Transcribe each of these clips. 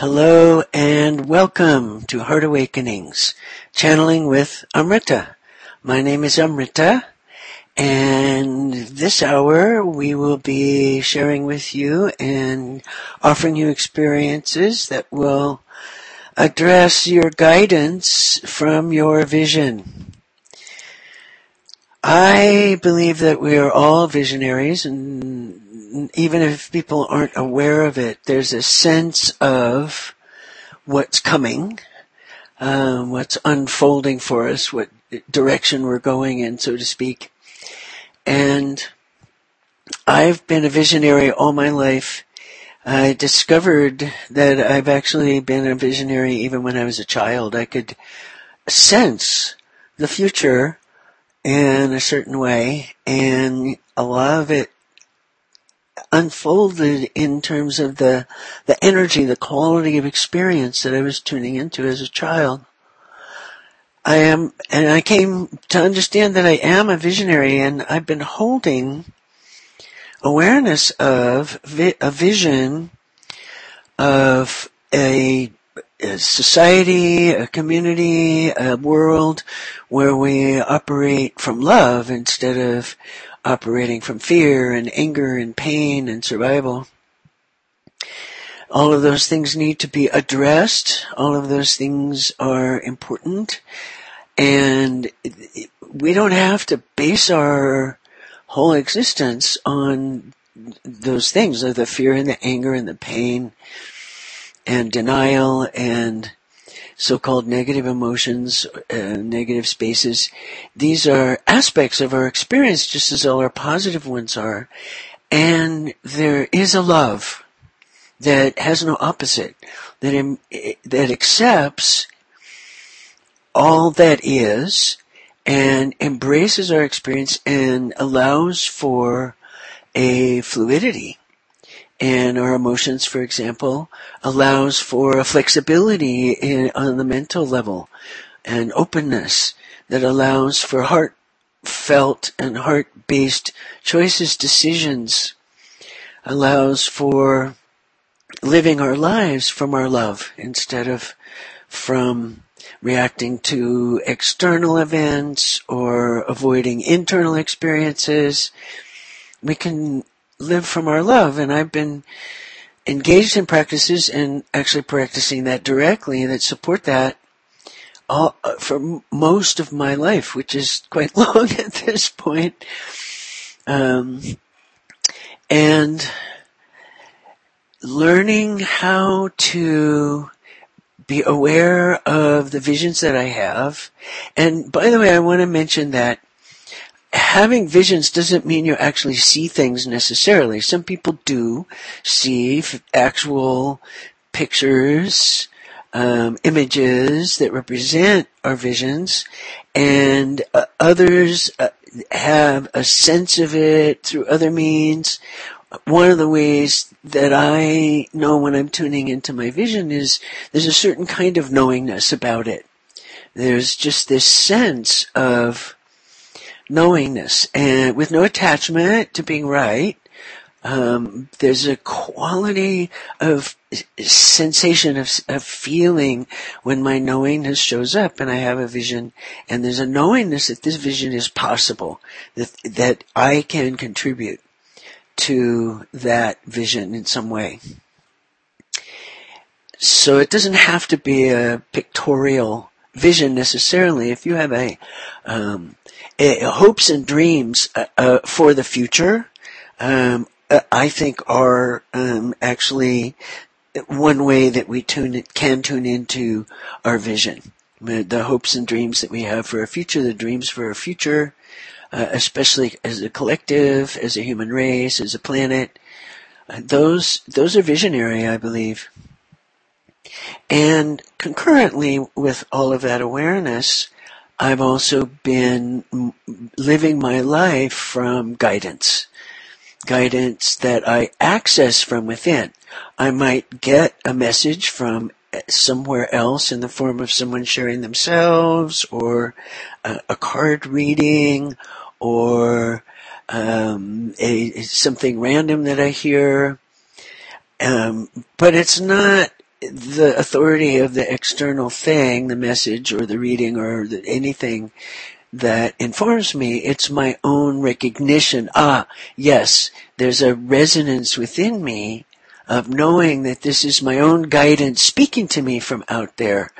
Hello and welcome to Heart Awakenings, channeling with Amrita. My name is Amrita and this hour we will be sharing with you and offering you experiences that will address your guidance from your vision. I believe that we are all visionaries and even if people aren't aware of it, there's a sense of what's coming, um, what's unfolding for us, what direction we're going in, so to speak. And I've been a visionary all my life. I discovered that I've actually been a visionary even when I was a child. I could sense the future in a certain way, and a lot of it unfolded in terms of the, the energy, the quality of experience that I was tuning into as a child. I am, and I came to understand that I am a visionary and I've been holding awareness of vi- a vision of a, a society, a community, a world where we operate from love instead of operating from fear and anger and pain and survival. All of those things need to be addressed. All of those things are important. And we don't have to base our whole existence on those things, the fear and the anger and the pain and denial and so-called negative emotions, uh, negative spaces. These are aspects of our experience just as all our positive ones are. And there is a love that has no opposite, that, Im- that accepts all that is and embraces our experience and allows for a fluidity and our emotions, for example, allows for a flexibility in, on the mental level and openness that allows for heartfelt and heart-based choices, decisions, allows for living our lives from our love instead of from reacting to external events or avoiding internal experiences. We can live from our love. And I've been engaged in practices and actually practicing that directly that support that all, uh, for most of my life, which is quite long at this point. Um, and learning how to be aware of the visions that I have. And by the way, I want to mention that having visions doesn't mean you actually see things necessarily. Some people do see actual pictures, um, images that represent our visions, and uh, others uh, have a sense of it through other means. One of the ways that I know when I'm tuning into my vision is there's a certain kind of knowingness about it. There's just this sense of knowingness and with no attachment to being right. Um, there's a quality of sensation of, of feeling when my knowingness shows up and I have a vision and there's a knowingness that this vision is possible, that, that I can contribute to that vision in some way. So it doesn't have to be a pictorial vision necessarily. If you have a, um, hopes and dreams uh, uh, for the future, um, uh, I think are um, actually one way that we tune it, can tune into our vision. The hopes and dreams that we have for our future, the dreams for our future, uh, especially as a collective, as a human race, as a planet, uh, those those are visionary, I believe. And concurrently with all of that awareness, I've also been living my life from guidance. Guidance that I access from within. I might get a message from somewhere else in the form of someone sharing themselves or a, a card reading or um, a, something random that I hear. Um, but it's not the authority of the external thing, the message or the reading or the, anything that informs me. It's my own recognition. Ah, yes, there's a resonance within me of knowing that this is my own guidance speaking to me from out there.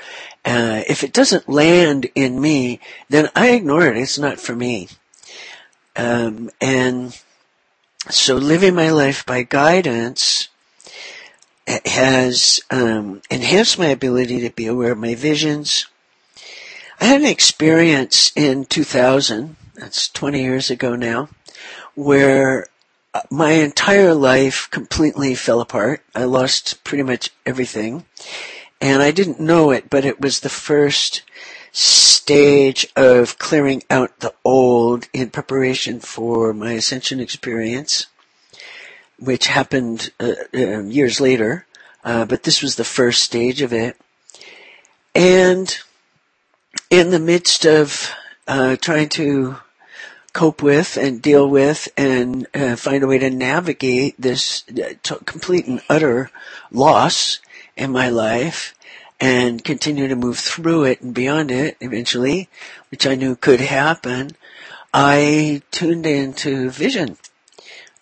Uh, if it doesn't land in me, then I ignore it. It's not for me. Um, and so living my life by guidance has um, enhanced my ability to be aware of my visions. I had an experience in 2000, that's 20 years ago now, where uh, my entire life completely fell apart. I lost pretty much everything. And I didn't know it, but it was the first stage of clearing out the old in preparation for my ascension experience which happened uh, uh, years later, uh, but this was the first stage of it. And in the midst of uh, trying to cope with and deal with and uh, find a way to navigate this uh, t- complete and utter loss in my life and continue to move through it and beyond it eventually, which I knew could happen, I tuned into vision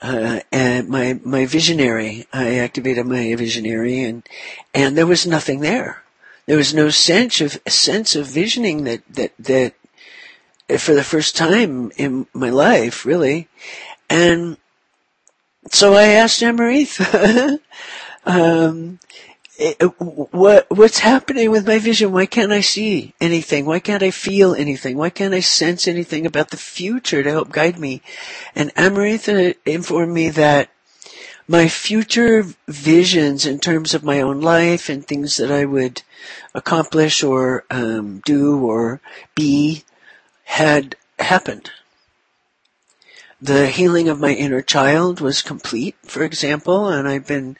uh, and my my visionary. I activated my visionary, and and there was nothing there. There was no sense of sense of visioning that that that for the first time in my life, really, and so I asked Amrita, um, what what's happening with my vision? Why can't I see anything? Why can't I feel anything? Why can't I sense anything about the future to help guide me? And Amrita informed me that my future visions in terms of my own life and things that I would accomplish or um, do or be had happened. The healing of my inner child was complete, for example, and I've been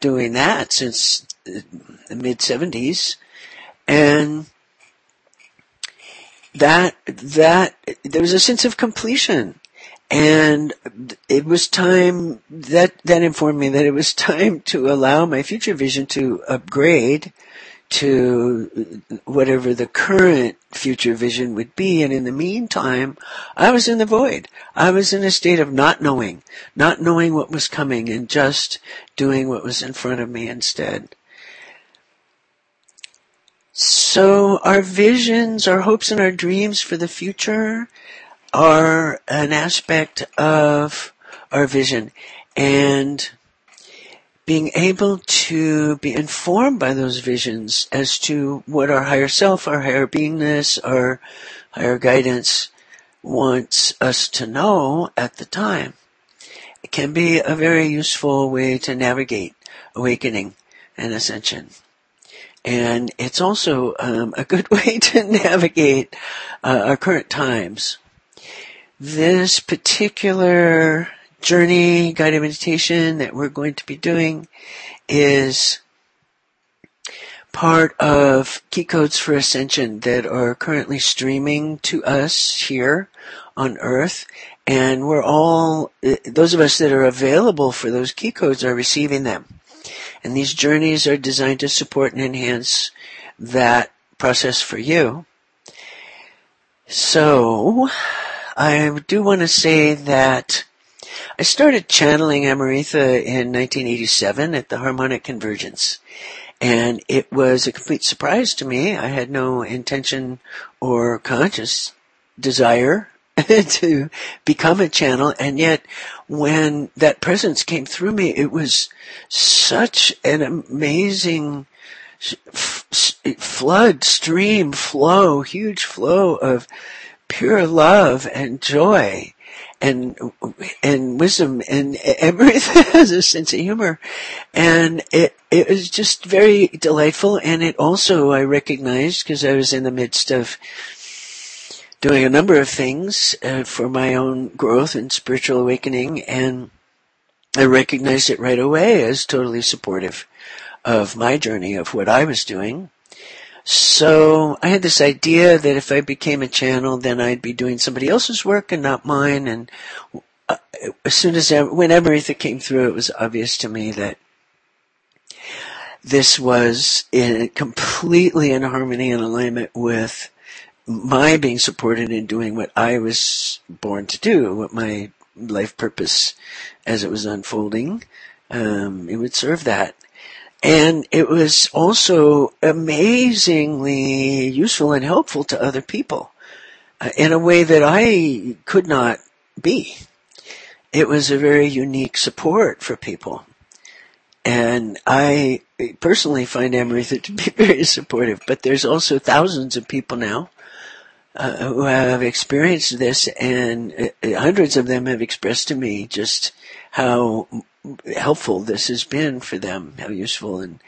doing that since the mid 70s. And that, that, there was a sense of completion. And it was time, that, that informed me that it was time to allow my future vision to upgrade to whatever the current future vision would be. And in the meantime, I was in the void. I was in a state of not knowing, not knowing what was coming and just doing what was in front of me instead. So our visions, our hopes and our dreams for the future are an aspect of our vision. And being able to be informed by those visions as to what our higher self, our higher beingness, our higher guidance wants us to know at the time. It can be a very useful way to navigate awakening and ascension. And it's also um, a good way to navigate uh, our current times. This particular journey guided meditation that we're going to be doing is part of Key Codes for Ascension that are currently streaming to us here on Earth. And we're all, those of us that are available for those key codes are receiving them. And these journeys are designed to support and enhance that process for you. So, I do want to say that I started channeling Amrita in 1987 at the Harmonic Convergence. And it was a complete surprise to me. I had no intention or conscious desire to become a channel. And yet when that presence came through me, it was such an amazing flood, stream, flow, huge flow of pure love and joy and and wisdom and everything has a sense of humor and it it was just very delightful and it also I recognized because I was in the midst of doing a number of things uh, for my own growth and spiritual awakening and I recognized it right away as totally supportive of my journey of what I was doing so I had this idea that if I became a channel, then I'd be doing somebody else's work and not mine. And uh, as soon as, whenever it came through, it was obvious to me that this was in, completely in harmony and alignment with my being supported in doing what I was born to do, what my life purpose as it was unfolding. Um, it would serve that. And it was also amazingly useful and helpful to other people uh, in a way that I could not be. It was a very unique support for people. And I personally find Amrita to be very supportive, but there's also thousands of people now uh, who have experienced this and uh, hundreds of them have expressed to me just how helpful this has been for them, how useful and,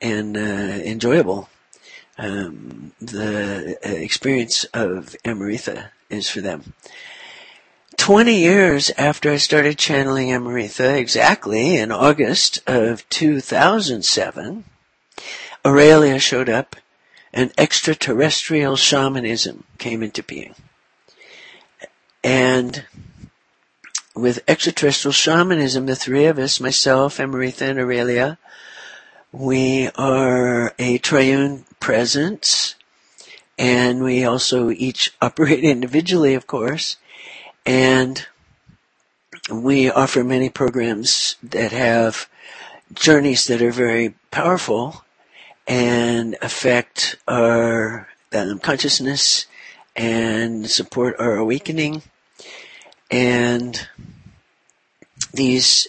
and, uh, enjoyable, um, the uh, experience of Amrita is for them. 20 years after I started channeling Amrita, exactly in August of 2007, Aurelia showed up and extraterrestrial shamanism came into being. And with extraterrestrial shamanism, the three of us, myself, Amrita, and Aurelia, we are a triune presence, and we also each operate individually, of course, and we offer many programs that have journeys that are very powerful and affect our consciousness and support our awakening. And these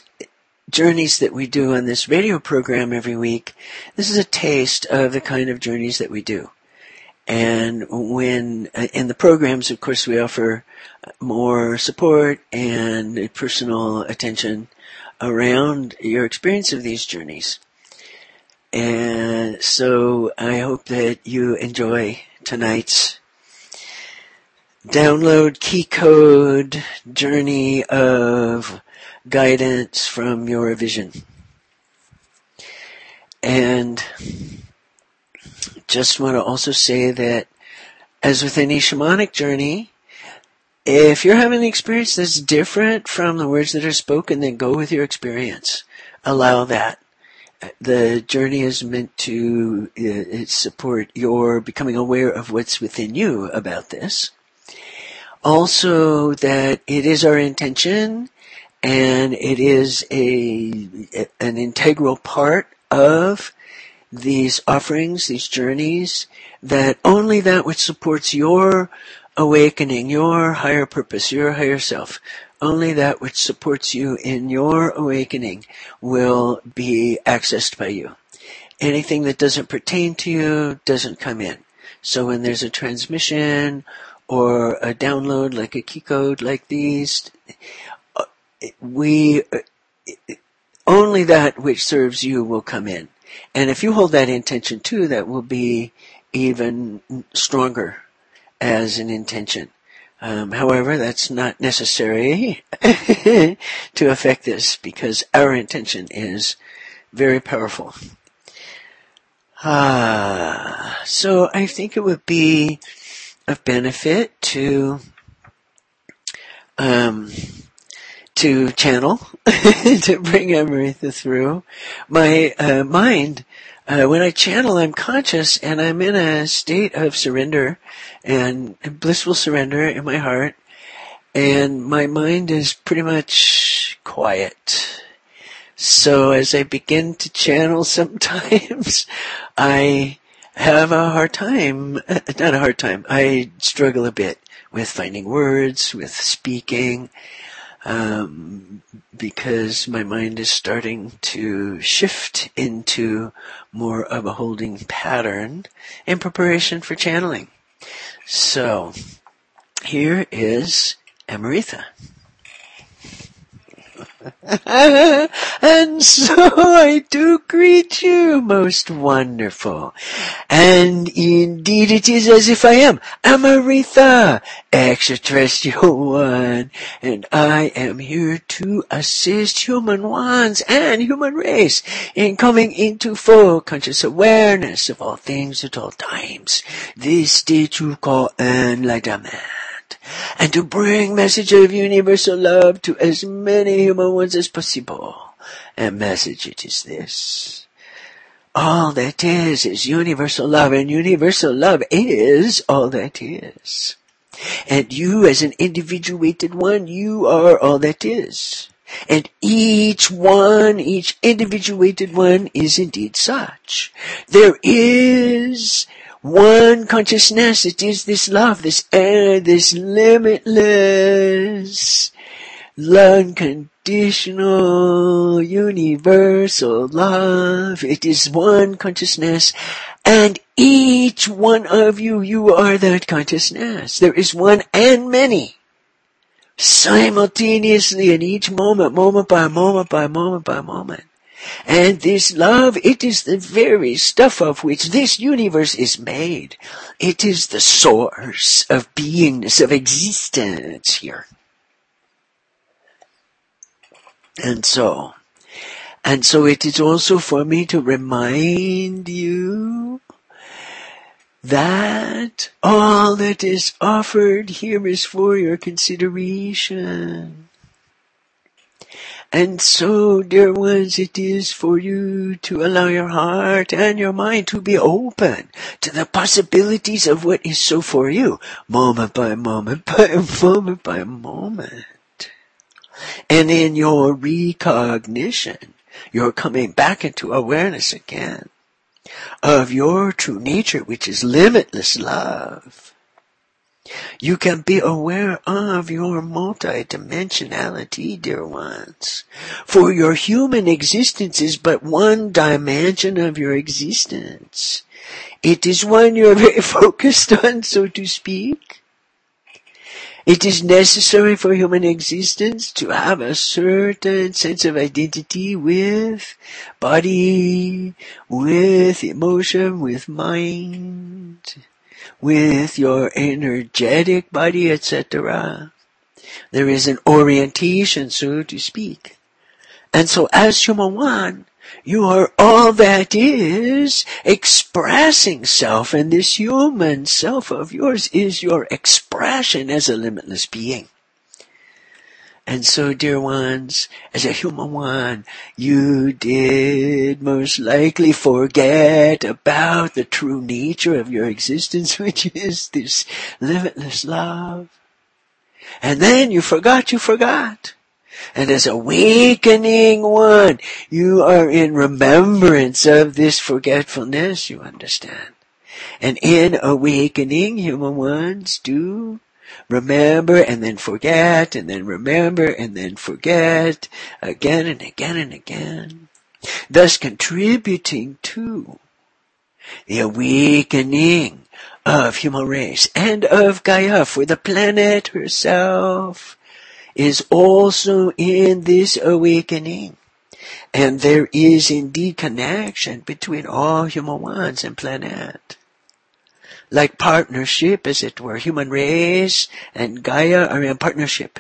journeys that we do on this radio program every week, this is a taste of the kind of journeys that we do. And when, uh, in the programs, of course, we offer more support and personal attention around your experience of these journeys. And so I hope that you enjoy tonight's download key code journey of guidance from your vision. And just want to also say that as with any shamanic journey, if you're having an experience that's different from the words that are spoken, then go with your experience. Allow that. The journey is meant to uh, support your becoming aware of what's within you about this. Also that it is our intention and it is a, an integral part of these offerings, these journeys, that only that which supports your awakening, your higher purpose, your higher self, only that which supports you in your awakening will be accessed by you. Anything that doesn't pertain to you doesn't come in. So when there's a transmission or a download like a key code like these, we, only that which serves you will come in. And if you hold that intention too, that will be even stronger as an intention. Um, however, that's not necessary to affect this because our intention is very powerful. Ah, so I think it would be of benefit to um, to channel, to bring Amrita through. My uh, mind, uh, when I channel, I'm conscious and I'm in a state of surrender and blissful surrender in my heart. And my mind is pretty much quiet. So as I begin to channel sometimes, I have a hard time, not a hard time, I struggle a bit with finding words, with speaking, um, because my mind is starting to shift into more of a holding pattern in preparation for channeling. So, here is Amrita. and so I do greet you, most wonderful. And indeed it is as if I am Amrita, extraterrestrial one, and I am here to assist human ones and human race in coming into full conscious awareness of all things at all times. This state you call enlightenment and to bring message of universal love to as many human ones as possible. And message it is this. all that is is universal love, and universal love is all that is. And you as an individuated one, you are all that is. And each one, each individuated one is indeed such. There is one consciousness. It is this love, this air, this limitless, unconditional, universal love. It is one consciousness. And each one of you, you are that consciousness. There is one and many simultaneously in each moment, moment by moment by moment by moment. And this love, it is the very stuff of which this universe is made. It is the source of beingness, of existence here. And so, and so it is also for me to remind you that all that is offered here is for your consideration. And so, dear ones, it is for you to allow your heart and your mind to be open to the possibilities of what is so for you, moment by moment by moment by moment. And in your recognition, you're coming back into awareness again of your true nature, which is limitless love. You can be aware of your multidimensionality, dear ones. For your human existence is but one dimension of your existence. It is one you're very focused on, so to speak. It is necessary for human existence to have a certain sense of identity with body, with emotion, with mind, with your energetic body, etc. There is an orientation, so to speak. And so as human one, you are all that is expressing self, and this human self of yours is your expression as a limitless being. And so, dear ones, as a human one, you did most likely forget about the true nature of your existence, which is this limitless love. And then you forgot you forgot. And as awakening one, you are in remembrance of this forgetfulness, you understand. And in awakening, human ones do remember and then forget and then remember and then forget again and again and again. Thus contributing to the awakening of human race and of Gaia for the planet herself is also in this awakening. And there is indeed connection between all human ones and planet. Like partnership, as it were, human race and Gaia are in partnership.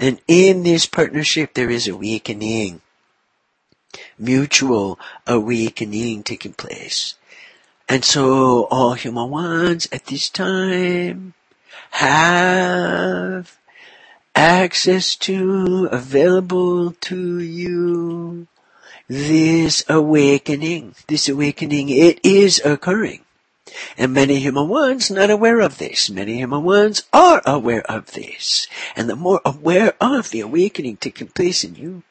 And in this partnership there is awakening. Mutual awakening taking place. And so all human ones at this time have access to, available to you, this awakening. This awakening, it is occurring. And many human ones not aware of this. Many human ones are aware of this. And the more aware of the awakening taking place in you,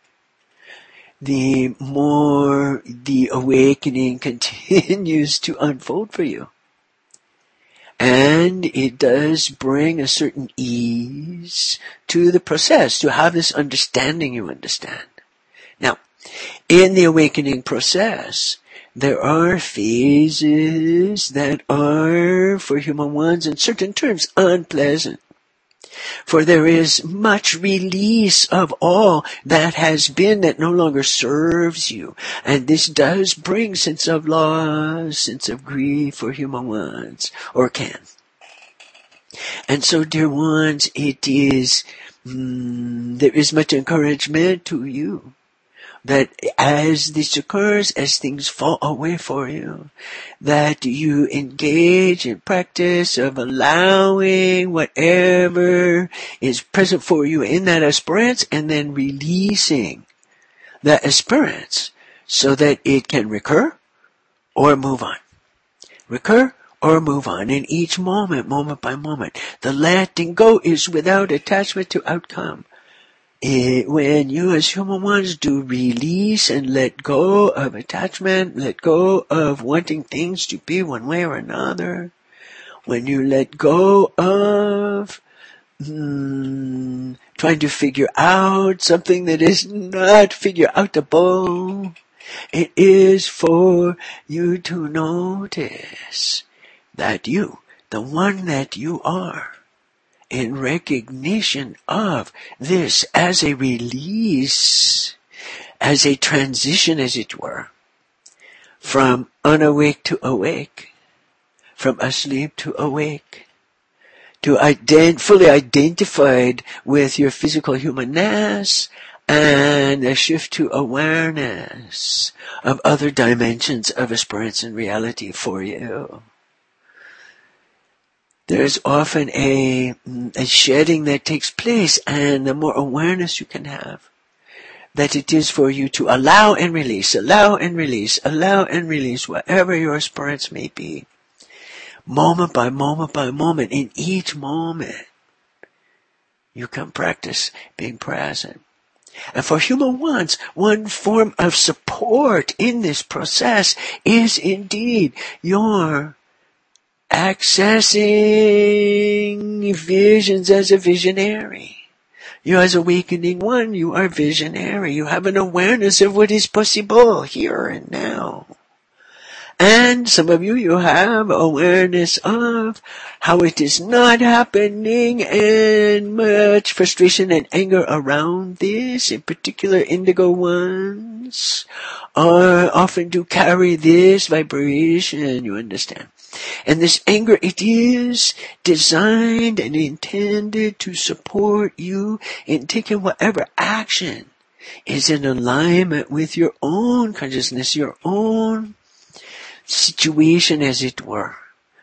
the more the awakening continues to unfold for you. And it does bring a certain ease to the process to have this understanding you understand. Now, in the awakening process, there are phases that are, for human ones in certain terms, unpleasant. For there is much release of all that has been that no longer serves you. And this does bring sense of loss, sense of grief for human ones, or can. And so, dear ones, it is, mm, there is much encouragement to you that as this occurs, as things fall away for you, that you engage in practice of allowing whatever is present for you in that experience and then releasing that experience so that it can recur or move on. Recur or move on in each moment, moment by moment. The letting go is without attachment to outcome. It, when you as human ones do release and let go of attachment, let go of wanting things to be one way or another, when you let go of mm, trying to figure out something that is not figure outable, it is for you to notice that you, the one that you are, in recognition of this as a release, as a transition as it were, from unawake to awake, from asleep to awake, to ident- fully identified with your physical humanness and a shift to awareness of other dimensions of experience and reality for you there's often a, a shedding that takes place and the more awareness you can have that it is for you to allow and release, allow and release, allow and release whatever your experience may be. Moment by moment by moment, in each moment, you can practice being present. And for human wants, one form of support in this process is indeed your accessing visions as a visionary. You as awakening one, you are visionary. You have an awareness of what is possible here and now. And some of you, you have awareness of how it is not happening and much frustration and anger around this, in particular indigo ones, are often do carry this vibration, you understand. And this anger, it is designed and intended to support you in taking whatever action is in alignment with your own consciousness, your own situation as it were,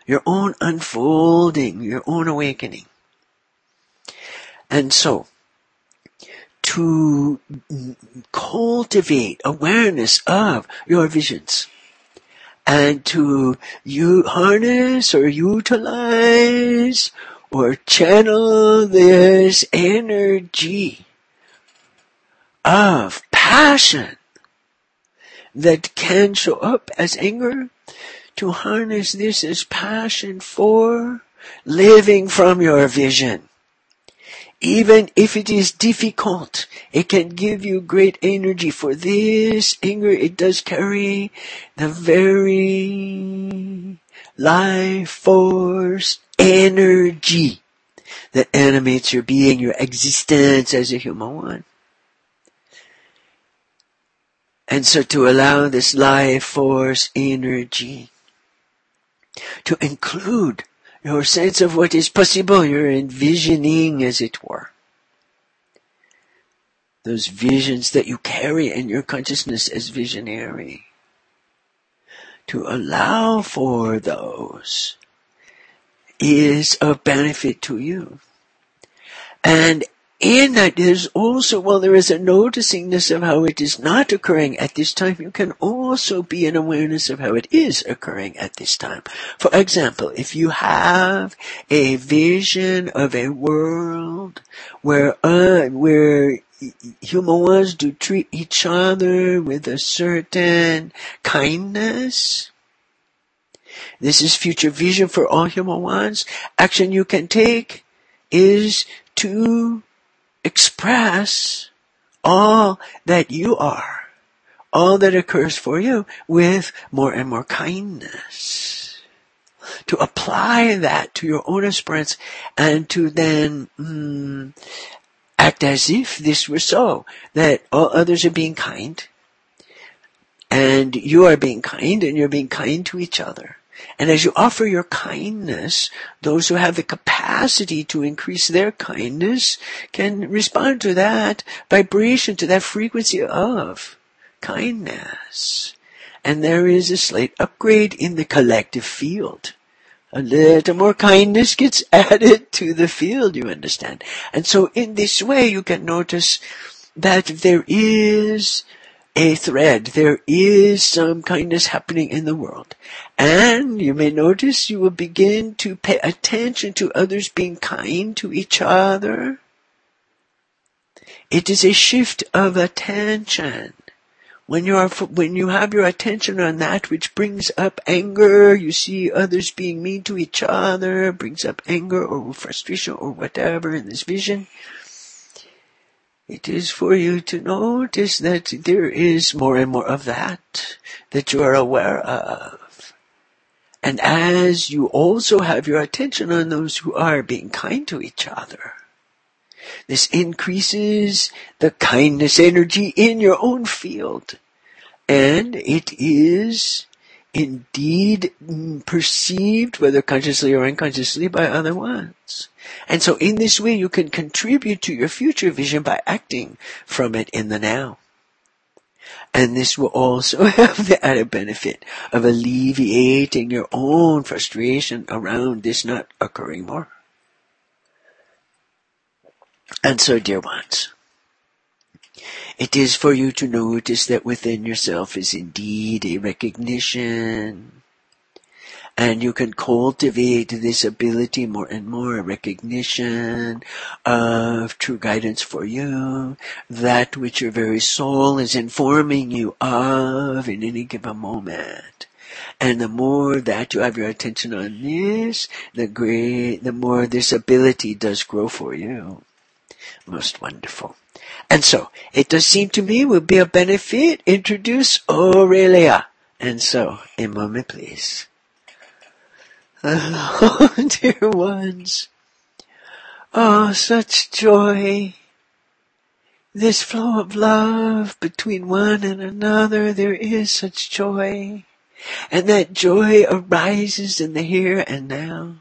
your own unfolding, your own awakening. And so, to cultivate awareness of your visions, and to you harness or utilize or channel this energy of passion that can show up as anger, to harness this as passion for living from your vision. Even if it is difficult, it can give you great energy for this anger. It does carry the very life force energy that animates your being, your existence as a human one. And so to allow this life force energy to include your sense of what is possible, your envisioning as it were. Those visions that you carry in your consciousness as visionary. To allow for those is of benefit to you. And in that there's also, while there is a noticingness of how it is not occurring at this time, you can also be an awareness of how it is occurring at this time. For example, if you have a vision of a world where, uh, where human ones do treat each other with a certain kindness, this is future vision for all human ones. Action you can take is to express all that you are, all that occurs for you with more and more kindness. To apply that to your own experience and to then mm, act as if this were so, that all others are being kind and you are being kind and you're being kind to each other. And as you offer your kindness, those who have the capacity to increase their kindness can respond to that vibration, to that frequency of kindness. And there is a slight upgrade in the collective field. A little more kindness gets added to the field, you understand. And so in this way you can notice that there is a thread. There is some kindness happening in the world. And you may notice you will begin to pay attention to others being kind to each other. It is a shift of attention. When you are, when you have your attention on that which brings up anger, you see others being mean to each other, brings up anger or frustration or whatever in this vision. It is for you to notice that there is more and more of that that you are aware of. And as you also have your attention on those who are being kind to each other, this increases the kindness energy in your own field. And it is indeed perceived, whether consciously or unconsciously, by other ones. And so in this way you can contribute to your future vision by acting from it in the now. And this will also have the added benefit of alleviating your own frustration around this not occurring more. And so, dear ones, it is for you to notice that within yourself is indeed a recognition. And you can cultivate this ability more and more, recognition of true guidance for you, that which your very soul is informing you of in any given moment. And the more that you have your attention on this, the great, the more this ability does grow for you. Most wonderful. And so, it does seem to me would be a benefit introduce Aurelia. And so, a moment please. Oh, dear ones. Oh, such joy. This flow of love between one and another, there is such joy. And that joy arises in the here and now.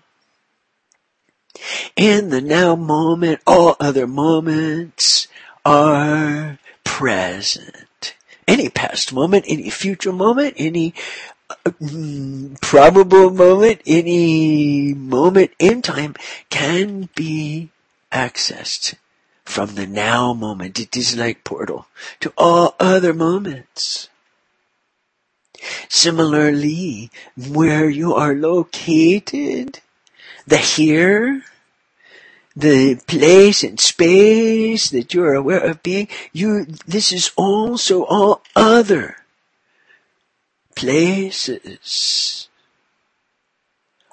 In the now moment, all other moments are present. Any past moment, any future moment, any Mm, probable moment, any moment in time can be accessed from the now moment. It is like portal to all other moments. Similarly, where you are located, the here the place and space that you are aware of being, you, this is also all other places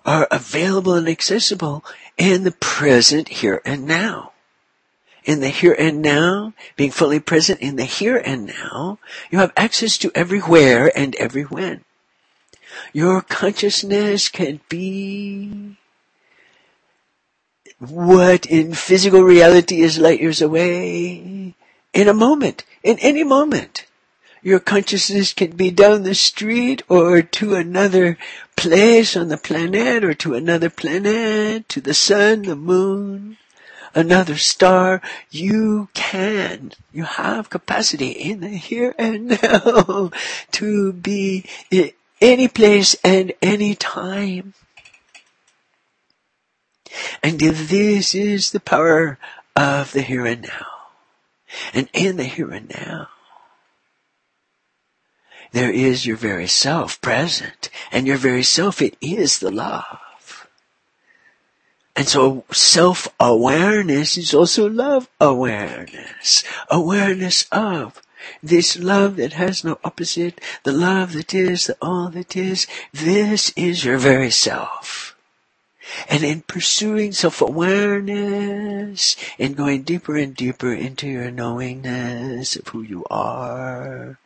are available and accessible in the present here and now. In the here and now, being fully present in the here and now, you have access to everywhere and every when. Your consciousness can be what in physical reality is light years away. In a moment, in any moment, your consciousness can be down the street or to another place on the planet or to another planet, to the sun, the moon, another star. You can, you have capacity in the here and now to be any place and any time. And this is the power of the here and now. And in the here and now, there is your very self present. And your very self, it is the love. And so self-awareness is also love awareness. Awareness of this love that has no opposite, the love that is, the all that is. This is your very self. And in pursuing self-awareness and going deeper and deeper into your knowingness of who you are,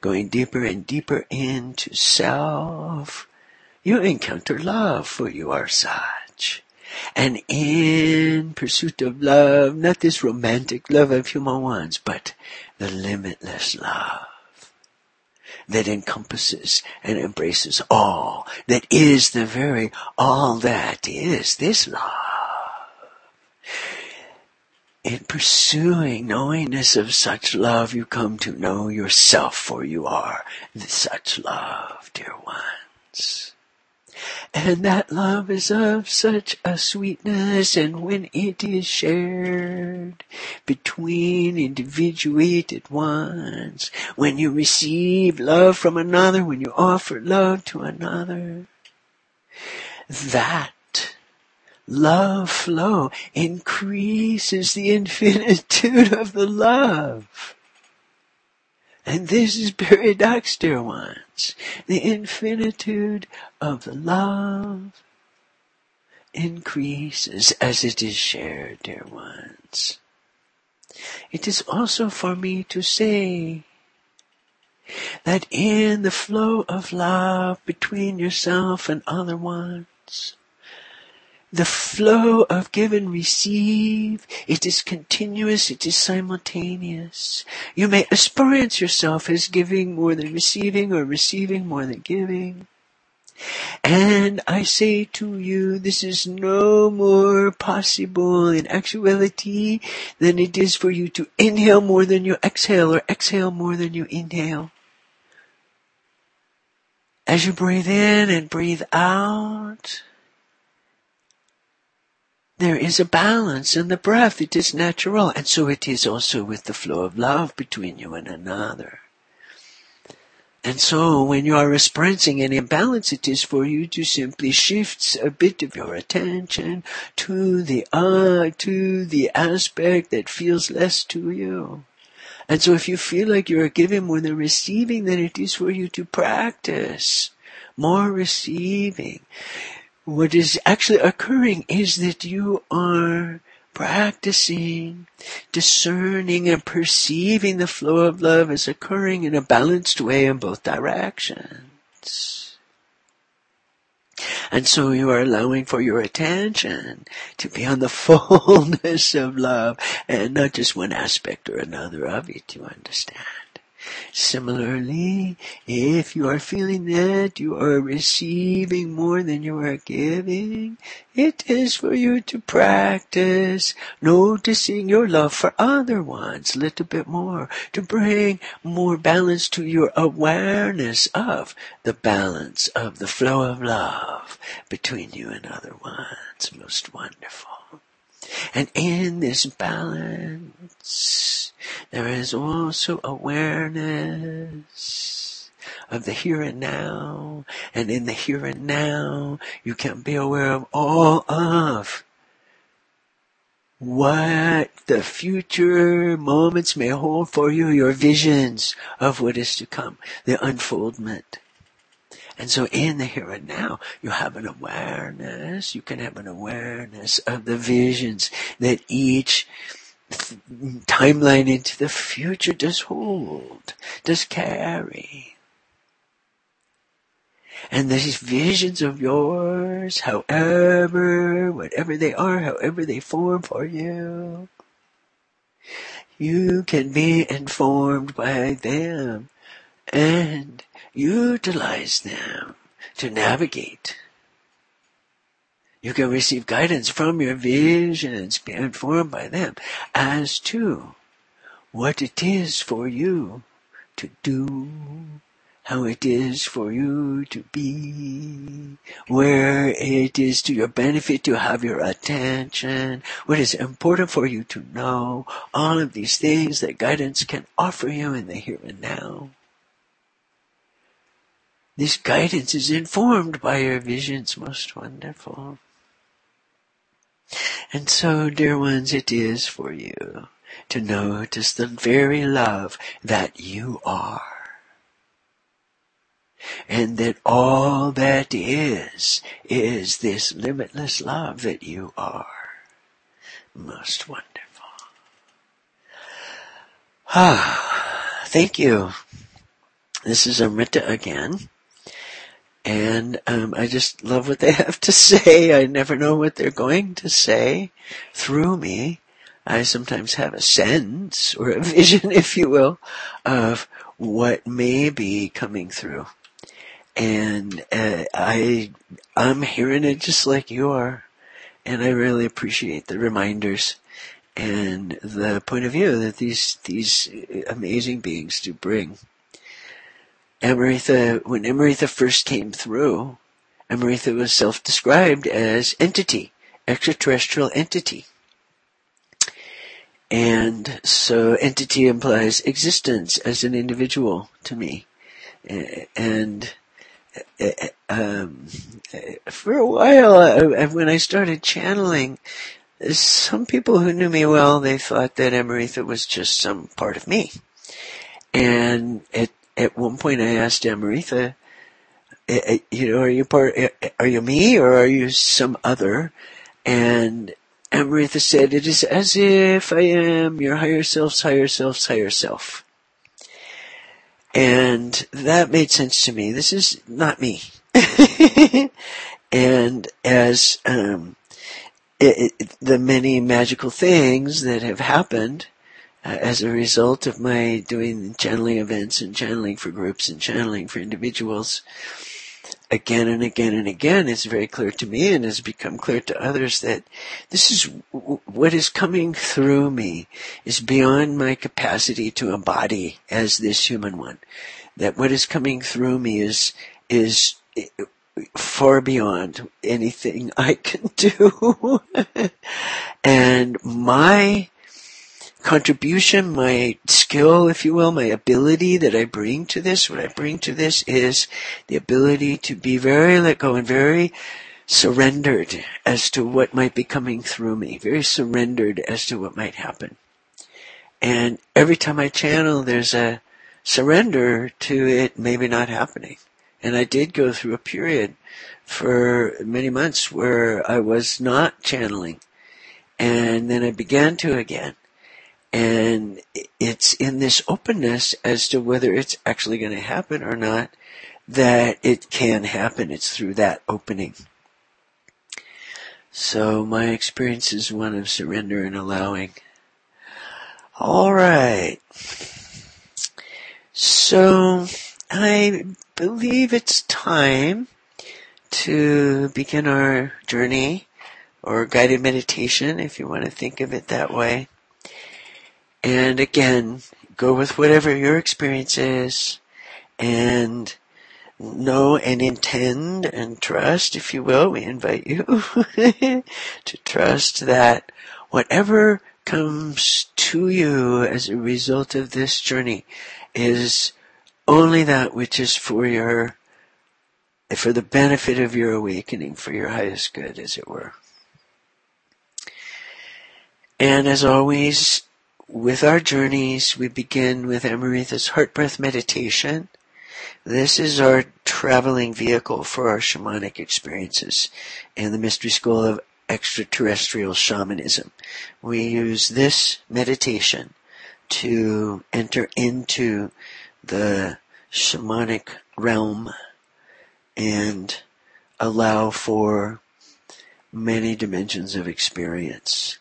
going deeper and deeper into self, you encounter love for you are such. And in pursuit of love, not this romantic love of human ones, but the limitless love that encompasses and embraces all, that is the very all that is this love. In pursuing knowingness of such love, you come to know yourself for you are such love, dear ones. And that love is of such a sweetness, and when it is shared between individuated ones, when you receive love from another, when you offer love to another, that love flow increases the infinitude of the love. And this is paradox, dear ones. The infinitude of love increases as it is shared, dear ones. It is also for me to say that in the flow of love between yourself and other ones, the flow of give and receive, it is continuous, it is simultaneous. You may experience yourself as giving more than receiving or receiving more than giving. And I say to you, this is no more possible in actuality than it is for you to inhale more than you exhale or exhale more than you inhale. As you breathe in and breathe out, there is a balance in the breath. It is natural. And so it is also with the flow of love between you and another. And so when you are experiencing an imbalance, it is for you to simply shift a bit of your attention to the uh, to the aspect that feels less to you. And so if you feel like you are giving more than receiving, then it is for you to practice more receiving what is actually occurring is that you are practicing discerning and perceiving the flow of love as occurring in a balanced way in both directions. And so you are allowing for your attention to be on the fullness of love and not just one aspect or another of it, you understand. Similarly, if you are feeling that you are receiving more than you are giving, it is for you to practice noticing your love for other ones a little bit more, to bring more balance to your awareness of the balance of the flow of love between you and other ones. Most wonderful. And in this balance, there is also awareness of the here and now. And in the here and now, you can be aware of all of what the future moments may hold for you, your visions of what is to come, the unfoldment. And so in the here and now, you have an awareness, you can have an awareness of the visions that each timeline into the future does hold, does carry. And these visions of yours, however, whatever they are, however they form for you, you can be informed by them and utilize them to navigate. You can receive guidance from your visions, be informed by them as to what it is for you to do, how it is for you to be, where it is to your benefit to have your attention, what is important for you to know, all of these things that guidance can offer you in the here and now. This guidance is informed by your visions, most wonderful. And so, dear ones, it is for you to notice the very love that you are. And that all that is, is this limitless love that you are. Most wonderful. Ah, thank you. This is Amrita again. And um, I just love what they have to say. I never know what they're going to say through me. I sometimes have a sense or a vision, if you will, of what may be coming through. And uh, I, I'm hearing it just like you are. And I really appreciate the reminders and the point of view that these, these amazing beings do bring. Amrita, when Amrita first came through, Amrita was self-described as entity, extraterrestrial entity. And so entity implies existence as an individual to me. And um, for a while, when I started channeling, some people who knew me well, they thought that Amrita was just some part of me. And at, at one point I asked Amrita, eh, you know, are you part, are you me or are you some other? And Amrita said, it is as if I am your higher self's higher self's higher self. And that made sense to me. This is not me. and as um, it, it, the many magical things that have happened Uh, as a result of my doing channeling events and channeling for groups and channeling for individuals again and again and again, it's very clear to me and has become clear to others that this is what is coming through me is beyond my capacity to embody as this human one. That what is coming through me is, is far beyond anything I can do. and my contribution, my skill, if you will, my ability that I bring to this, what I bring to this is the ability to be very let go and very surrendered as to what might be coming through me, very surrendered as to what might happen. And every time I channel, there's a surrender to it maybe not happening. And I did go through a period for many months where I was not channeling. And then I began to again. And it's in this openness as to whether it's actually going to happen or not that it can happen. It's through that opening. So my experience is one of surrender and allowing. All right. So I believe it's time to begin our journey or guided meditation if you want to think of it that way. And again, go with whatever your experience is and know and intend and trust, if you will. We invite you to trust that whatever comes to you as a result of this journey is only that which is for your, for the benefit of your awakening, for your highest good, as it were. And as always, with our journeys, we begin with Amrita's heart breath meditation. This is our traveling vehicle for our shamanic experiences in the mystery school of extraterrestrial shamanism. We use this meditation to enter into the shamanic realm and allow for many dimensions of experience.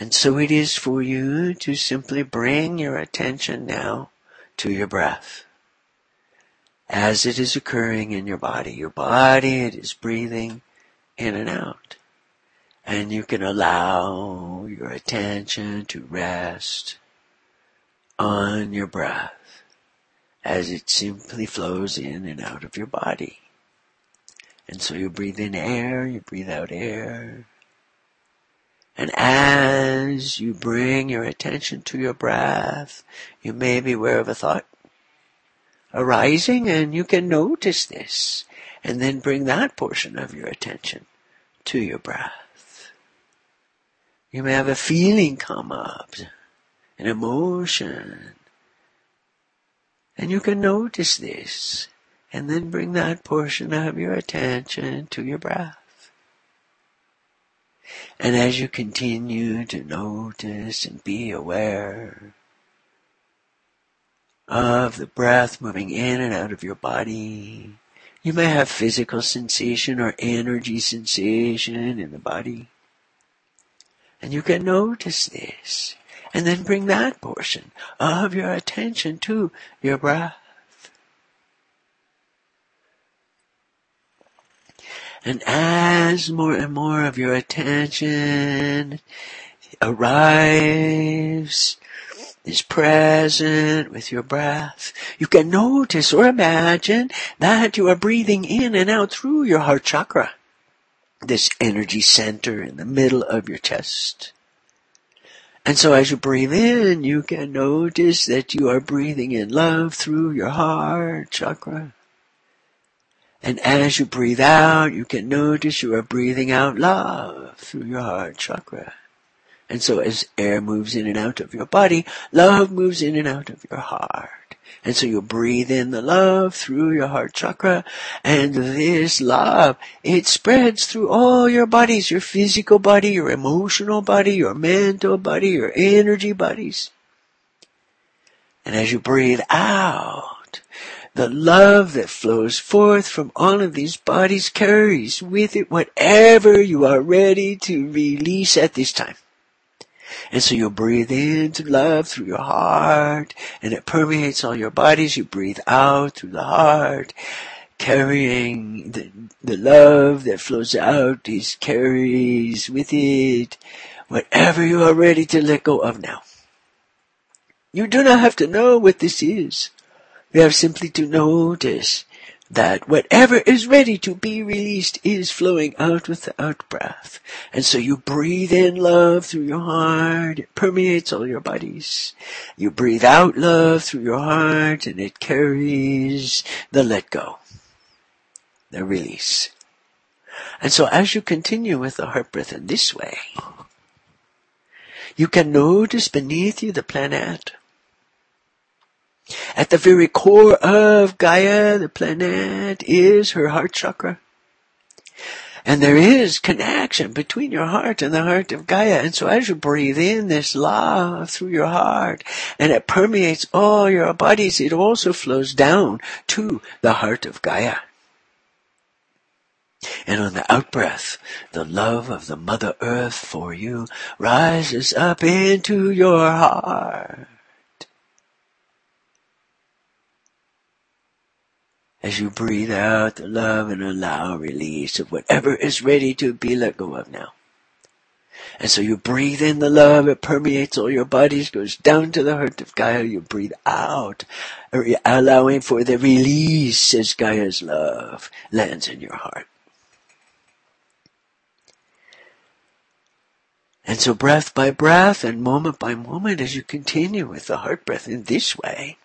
And so it is for you to simply bring your attention now to your breath. As it is occurring in your body, your body, it is breathing in and out. And you can allow your attention to rest on your breath as it simply flows in and out of your body. And so you breathe in air, you breathe out air. And as you bring your attention to your breath, you may be aware of a thought arising and you can notice this and then bring that portion of your attention to your breath. You may have a feeling come up, an emotion, and you can notice this and then bring that portion of your attention to your breath. And as you continue to notice and be aware of the breath moving in and out of your body, you may have physical sensation or energy sensation in the body. And you can notice this and then bring that portion of your attention to your breath. And as more and more of your attention arrives is present with your breath. You can notice or imagine that you are breathing in and out through your heart chakra, this energy center in the middle of your chest. And so as you breathe in, you can notice that you are breathing in love through your heart chakra. And as you breathe out, you can notice you are breathing out love through your heart chakra. And so as air moves in and out of your body, love moves in and out of your heart. And so you breathe in the love through your heart chakra, and this love, it spreads through all your bodies, your physical body, your emotional body, your mental body, your energy bodies. And as you breathe out, the love that flows forth from all of these bodies carries with it whatever you are ready to release at this time. And so you'll breathe into love through your heart and it permeates all your bodies. You breathe out through the heart, carrying the, the love that flows out is carries with it whatever you are ready to let go of now. You do not have to know what this is. You have simply to notice that whatever is ready to be released is flowing out with the out breath. And so you breathe in love through your heart. It permeates all your bodies. You breathe out love through your heart and it carries the let go, the release. And so as you continue with the heart breath in this way, you can notice beneath you the planet at the very core of Gaia, the planet, is her heart chakra. And there is connection between your heart and the heart of Gaia. And so as you breathe in this love through your heart and it permeates all your bodies, it also flows down to the heart of Gaia. And on the outbreath, the love of the Mother Earth for you rises up into your heart. As you breathe out the love and allow release of whatever is ready to be let go of now. And so you breathe in the love, it permeates all your bodies, goes down to the heart of Gaia, you breathe out, er, allowing for the release as Gaia's love lands in your heart. And so breath by breath and moment by moment as you continue with the heart breath in this way,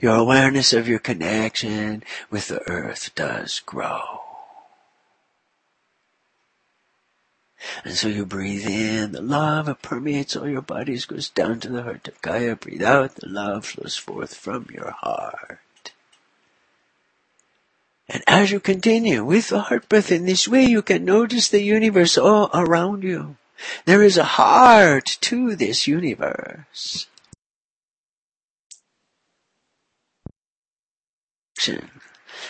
your awareness of your connection with the earth does grow. And so you breathe in, the love it permeates all your bodies, goes down to the heart of Gaia. Breathe out, the love flows forth from your heart. And as you continue with the heart breath in this way, you can notice the universe all around you. There is a heart to this universe.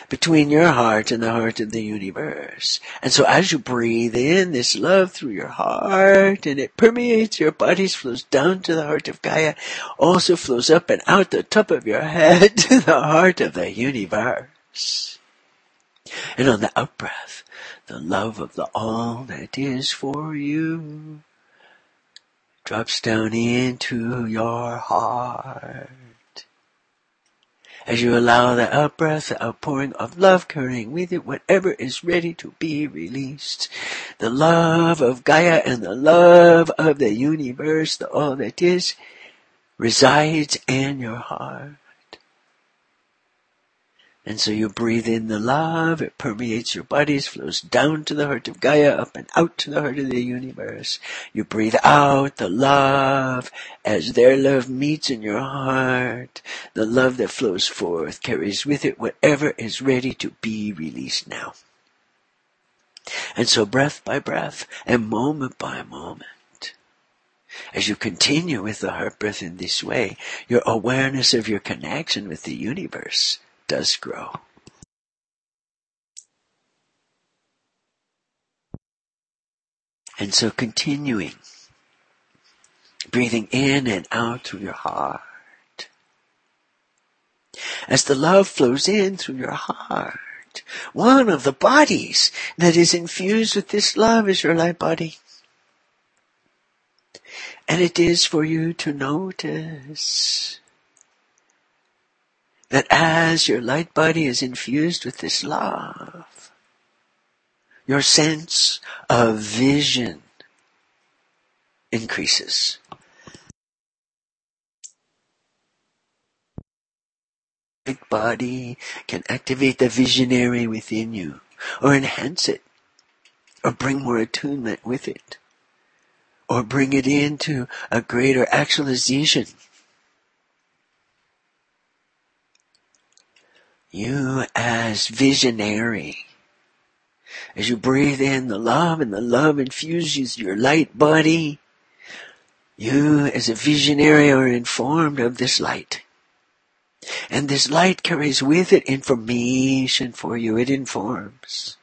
Between your heart and the heart of the universe. And so as you breathe in this love through your heart and it permeates your bodies, flows down to the heart of Gaia, also flows up and out the top of your head to the heart of the universe. And on the out breath, the love of the all that is for you drops down into your heart as you allow the outbreath, the outpouring of love carrying with it whatever is ready to be released. The love of Gaia and the love of the universe, the all that is, resides in your heart. And so you breathe in the love, it permeates your bodies, flows down to the heart of Gaia, up and out to the heart of the universe. You breathe out the love as their love meets in your heart. The love that flows forth carries with it whatever is ready to be released now. And so breath by breath and moment by moment, as you continue with the heart breath in this way, your awareness of your connection with the universe does grow. And so continuing, breathing in and out through your heart. As the love flows in through your heart, one of the bodies that is infused with this love is your light body. And it is for you to notice that as your light body is infused with this love, your sense of vision increases. Light body can activate the visionary within you or enhance it or bring more attunement with it or bring it into a greater actualization. You as visionary, as you breathe in the love and the love infuses your light body, you as a visionary are informed of this light. And this light carries with it information for you. It informs.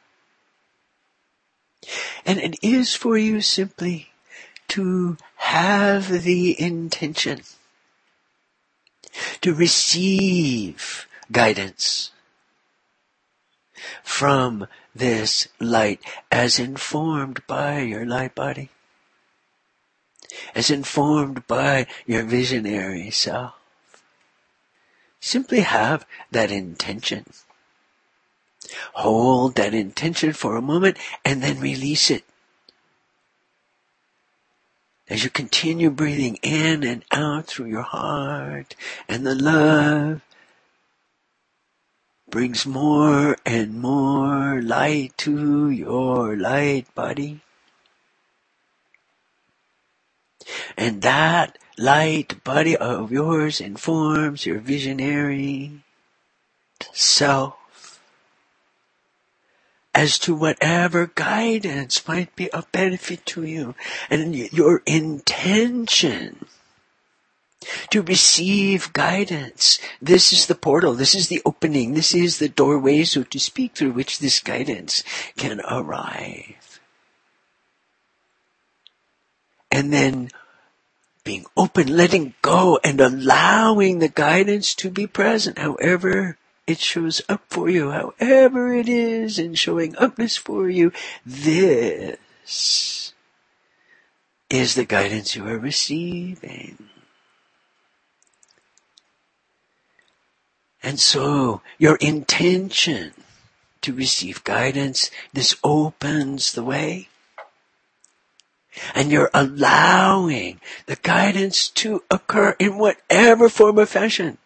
And it is for you simply to have the intention to receive guidance from this light as informed by your light body, as informed by your visionary self. Simply have that intention. Hold that intention for a moment and then release it. As you continue breathing in and out through your heart and the love brings more and more light to your light body. And that light body of yours informs your visionary self as to whatever guidance might be of benefit to you and your intention to receive guidance. This is the portal. This is the opening. This is the doorway, so to speak, through which this guidance can arrive. And then being open, letting go and allowing the guidance to be present, however it shows up for you, however it is in showing upness for you, this is the guidance you are receiving. And so your intention to receive guidance, this opens the way. And you're allowing the guidance to occur in whatever form or fashion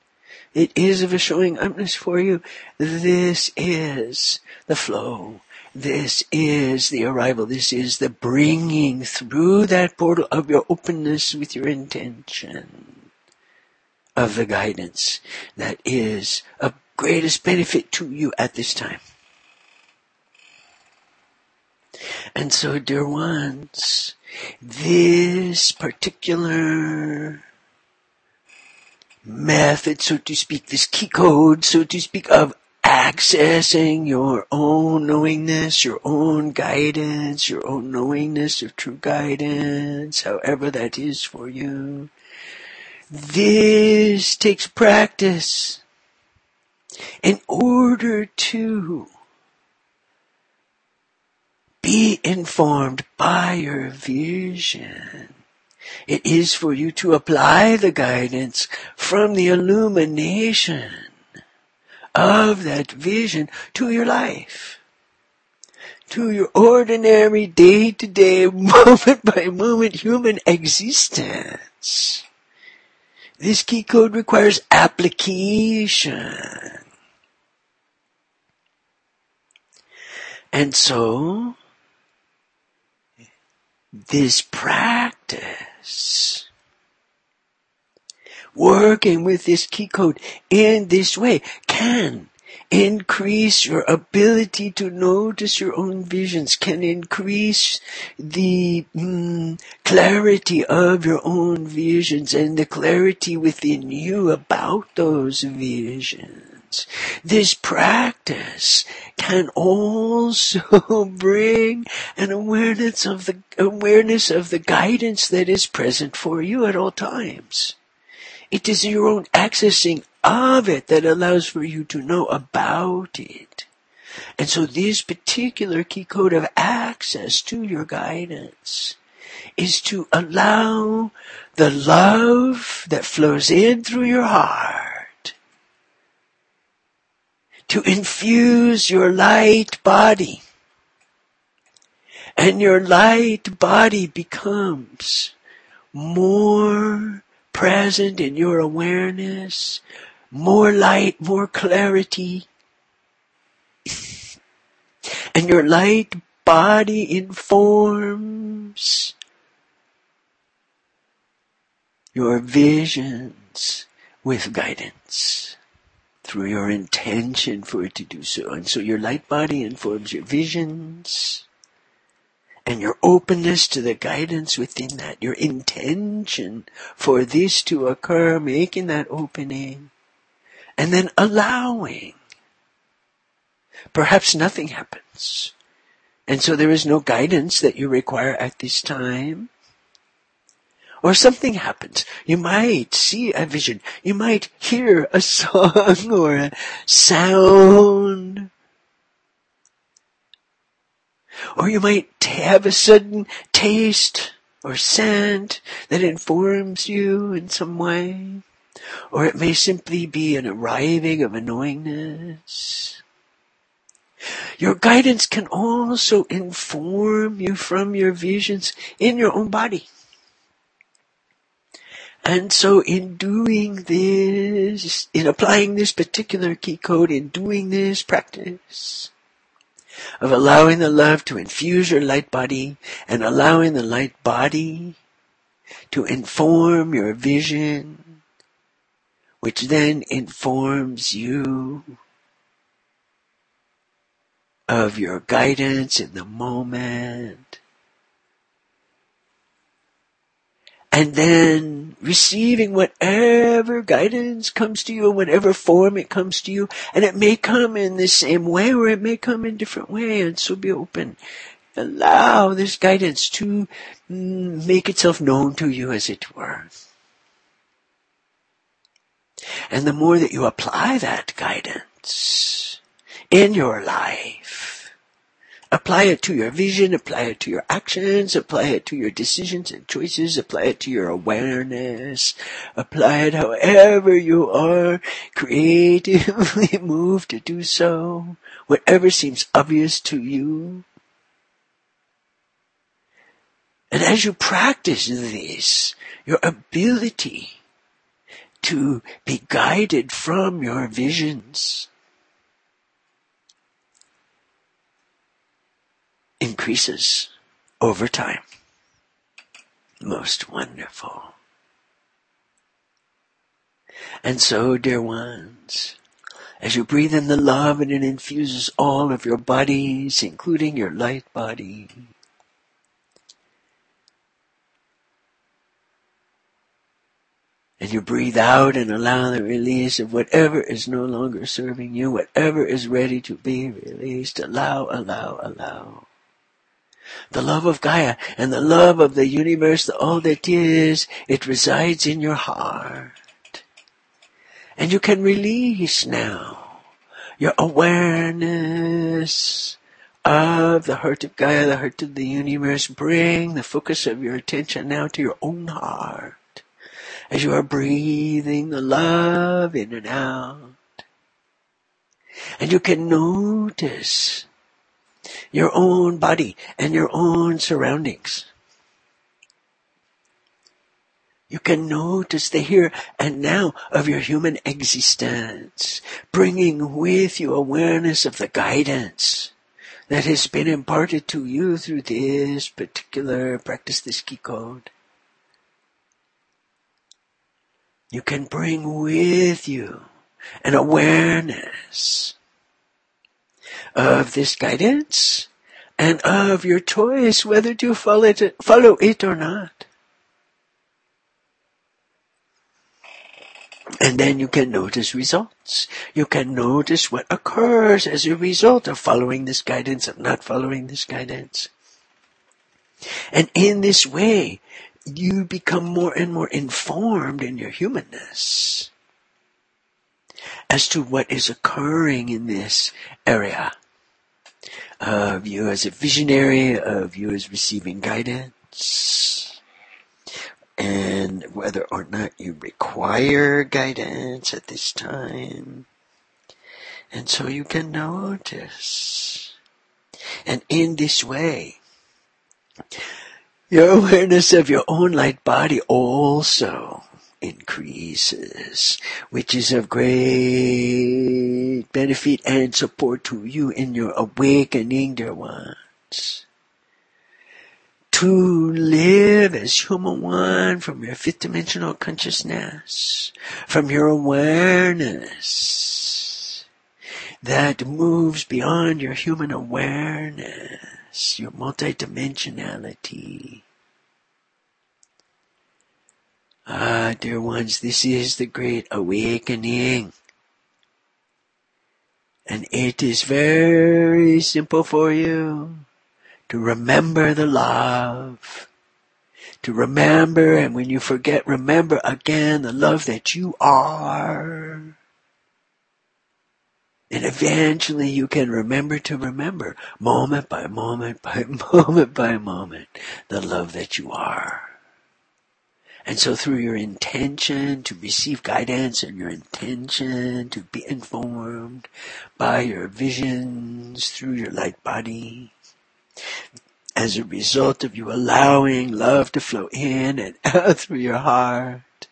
it is of a showing upness for you. This is the flow. This is the arrival. This is the bringing through that portal of your openness with your intention of the guidance that is of greatest benefit to you at this time. And so, dear ones, this particular method, so to speak, this key code, so to speak, of accessing your own knowingness, your own guidance, your own knowingness of true guidance, however that is for you. This takes practice in order to be informed by your vision. It is for you to apply the guidance from the illumination of that vision to your life. To your ordinary day to day, moment by moment human existence. This key code requires application. And so, this practice, working with this key code in this way can increase your ability to notice your own visions, can increase the mm, clarity of your own visions and the clarity within you about those visions. This practice can also bring an awareness of the awareness of the guidance that is present for you at all times. It is your own accessing of it that allows for you to know about it. And so this particular key code of access to your guidance is to allow the love that flows in through your heart to infuse your light body. And your light body becomes more present in your awareness, more light, more clarity. and your light body informs your visions with guidance through your intention for it to do so. And so your light body informs your visions and your openness to the guidance within that, your intention for this to occur, making that opening, and then allowing. Perhaps nothing happens. And so there is no guidance that you require at this time. Or something happens. You might see a vision. You might hear a song or a sound. Or you might have a sudden taste or scent that informs you in some way. Or it may simply be an arriving of a knowingness. Your guidance can also inform you from your visions in your own body. And so in doing this, in applying this particular key code, in doing this practice, of allowing the love to infuse your light body and allowing the light body to inform your vision, which then informs you of your guidance in the moment. And then receiving whatever guidance comes to you, in whatever form it comes to you, and it may come in the same way or it may come in different way, and so be open. Allow this guidance to mm, make itself known to you as it were. And the more that you apply that guidance in your life, Apply it to your vision, apply it to your actions, apply it to your decisions and choices, apply it to your awareness, apply it however you are creatively moved to do so, whatever seems obvious to you. And as you practice this, your ability to be guided from your visions increases over time. Most wonderful. And so, dear ones, as you breathe in the love and it infuses all of your bodies, including your light body, and you breathe out and allow the release of whatever is no longer serving you, whatever is ready to be released, allow, allow, allow the love of Gaia and the love of the universe, all that is, it resides in your heart. And you can release now your awareness of the heart of Gaia, the heart of the universe. Bring the focus of your attention now to your own heart as you are breathing the love in and out. And you can notice your own body and your own surroundings. You can notice the here and now of your human existence, bringing with you awareness of the guidance that has been imparted to you through this particular practice, this key code. You can bring with you an awareness of this guidance and of your choice whether to follow it, follow it or not. And then you can notice results. You can notice what occurs as a result of following this guidance, of not following this guidance. And in this way, you become more and more informed in your humanness as to what is occurring in this area of you as a visionary, of you as receiving guidance. And whether or not you require guidance at this time. And so you can notice. And in this way, your awareness of your own light body also increases, which is of great benefit and support to you in your awakening, dear ones. To live as human one from your fifth dimensional consciousness, from your awareness that moves beyond your human awareness, your multidimensionality Ah, dear ones, this is the great awakening. And it is very simple for you to remember the love. To remember, and when you forget, remember again the love that you are. And eventually you can remember to remember, moment by moment by moment by moment, the love that you are. And so through your intention to receive guidance and your intention to be informed by your visions through your light body, as a result of you allowing love to flow in and out through your heart,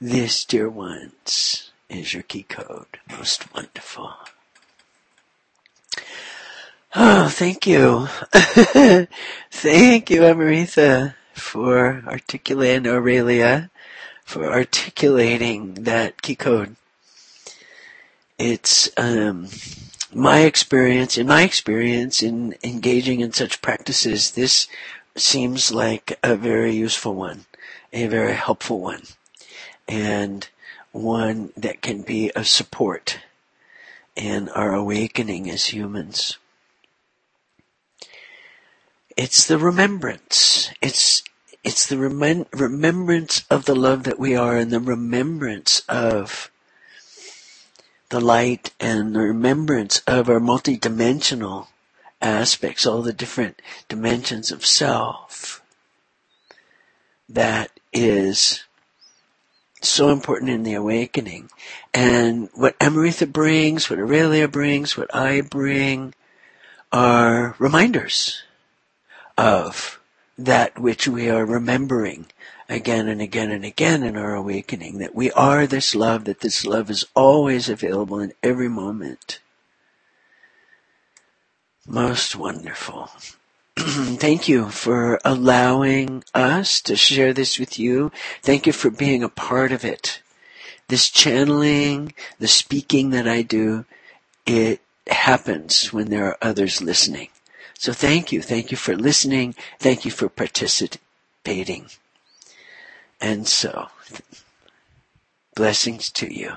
this, dear ones, is your key code. Most wonderful. Oh, thank you. thank you, Amrita, for articulating, Aurelia, for articulating that key code. It's, um, my experience, in my experience in engaging in such practices, this seems like a very useful one, a very helpful one, and one that can be a support in our awakening as humans. It's the remembrance. It's it's the remem- remembrance of the love that we are and the remembrance of the light and the remembrance of our multidimensional aspects, all the different dimensions of self. That is so important in the awakening. And what Amrita brings, what Aurelia brings, what I bring are reminders of that which we are remembering again and again and again in our awakening, that we are this love, that this love is always available in every moment. Most wonderful. Thank you for allowing us to share this with you. Thank you for being a part of it. This channeling, the speaking that I do, it happens when there are others listening. So thank you. Thank you for listening. Thank you for participating. And so, blessings to you.